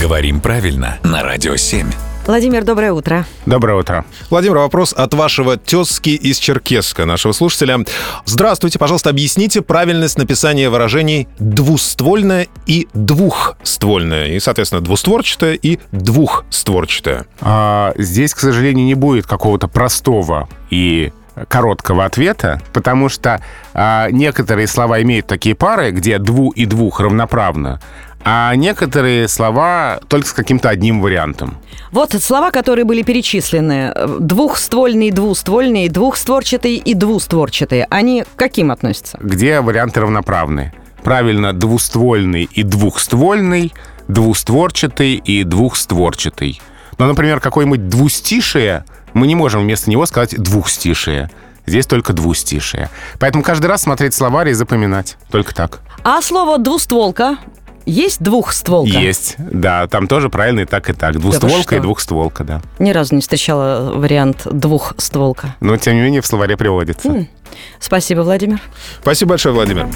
Говорим правильно на Радио 7. Владимир, доброе утро. Доброе утро. Владимир, вопрос от вашего тезки из Черкесска, нашего слушателя. Здравствуйте, пожалуйста, объясните правильность написания выражений «двуствольное» и «двухствольное». И, соответственно, «двустворчатое» и «двухстворчатое». А, здесь, к сожалению, не будет какого-то простого и короткого ответа, потому что а, некоторые слова имеют такие пары, где дву и двух равноправно, а некоторые слова только с каким-то одним вариантом. Вот слова, которые были перечислены. Двухствольный, двуствольный, двухстворчатый и двустворчатый. Они к каким относятся? Где варианты равноправны? Правильно, двуствольный и двухствольный, двустворчатый и двухстворчатый. Но, например, какое-нибудь двустишие, мы не можем вместо него сказать двухстишие. Здесь только двустишие. Поэтому каждый раз смотреть словарь и запоминать. Только так. А слово «двустволка» есть двухстволка? Есть, да. Там тоже правильно и так, и так. Двустволка что? и двухстволка, да. Ни разу не встречала вариант двухстволка. Но, тем не менее, в словаре приводится. М. Спасибо, Владимир. Спасибо большое, Владимир.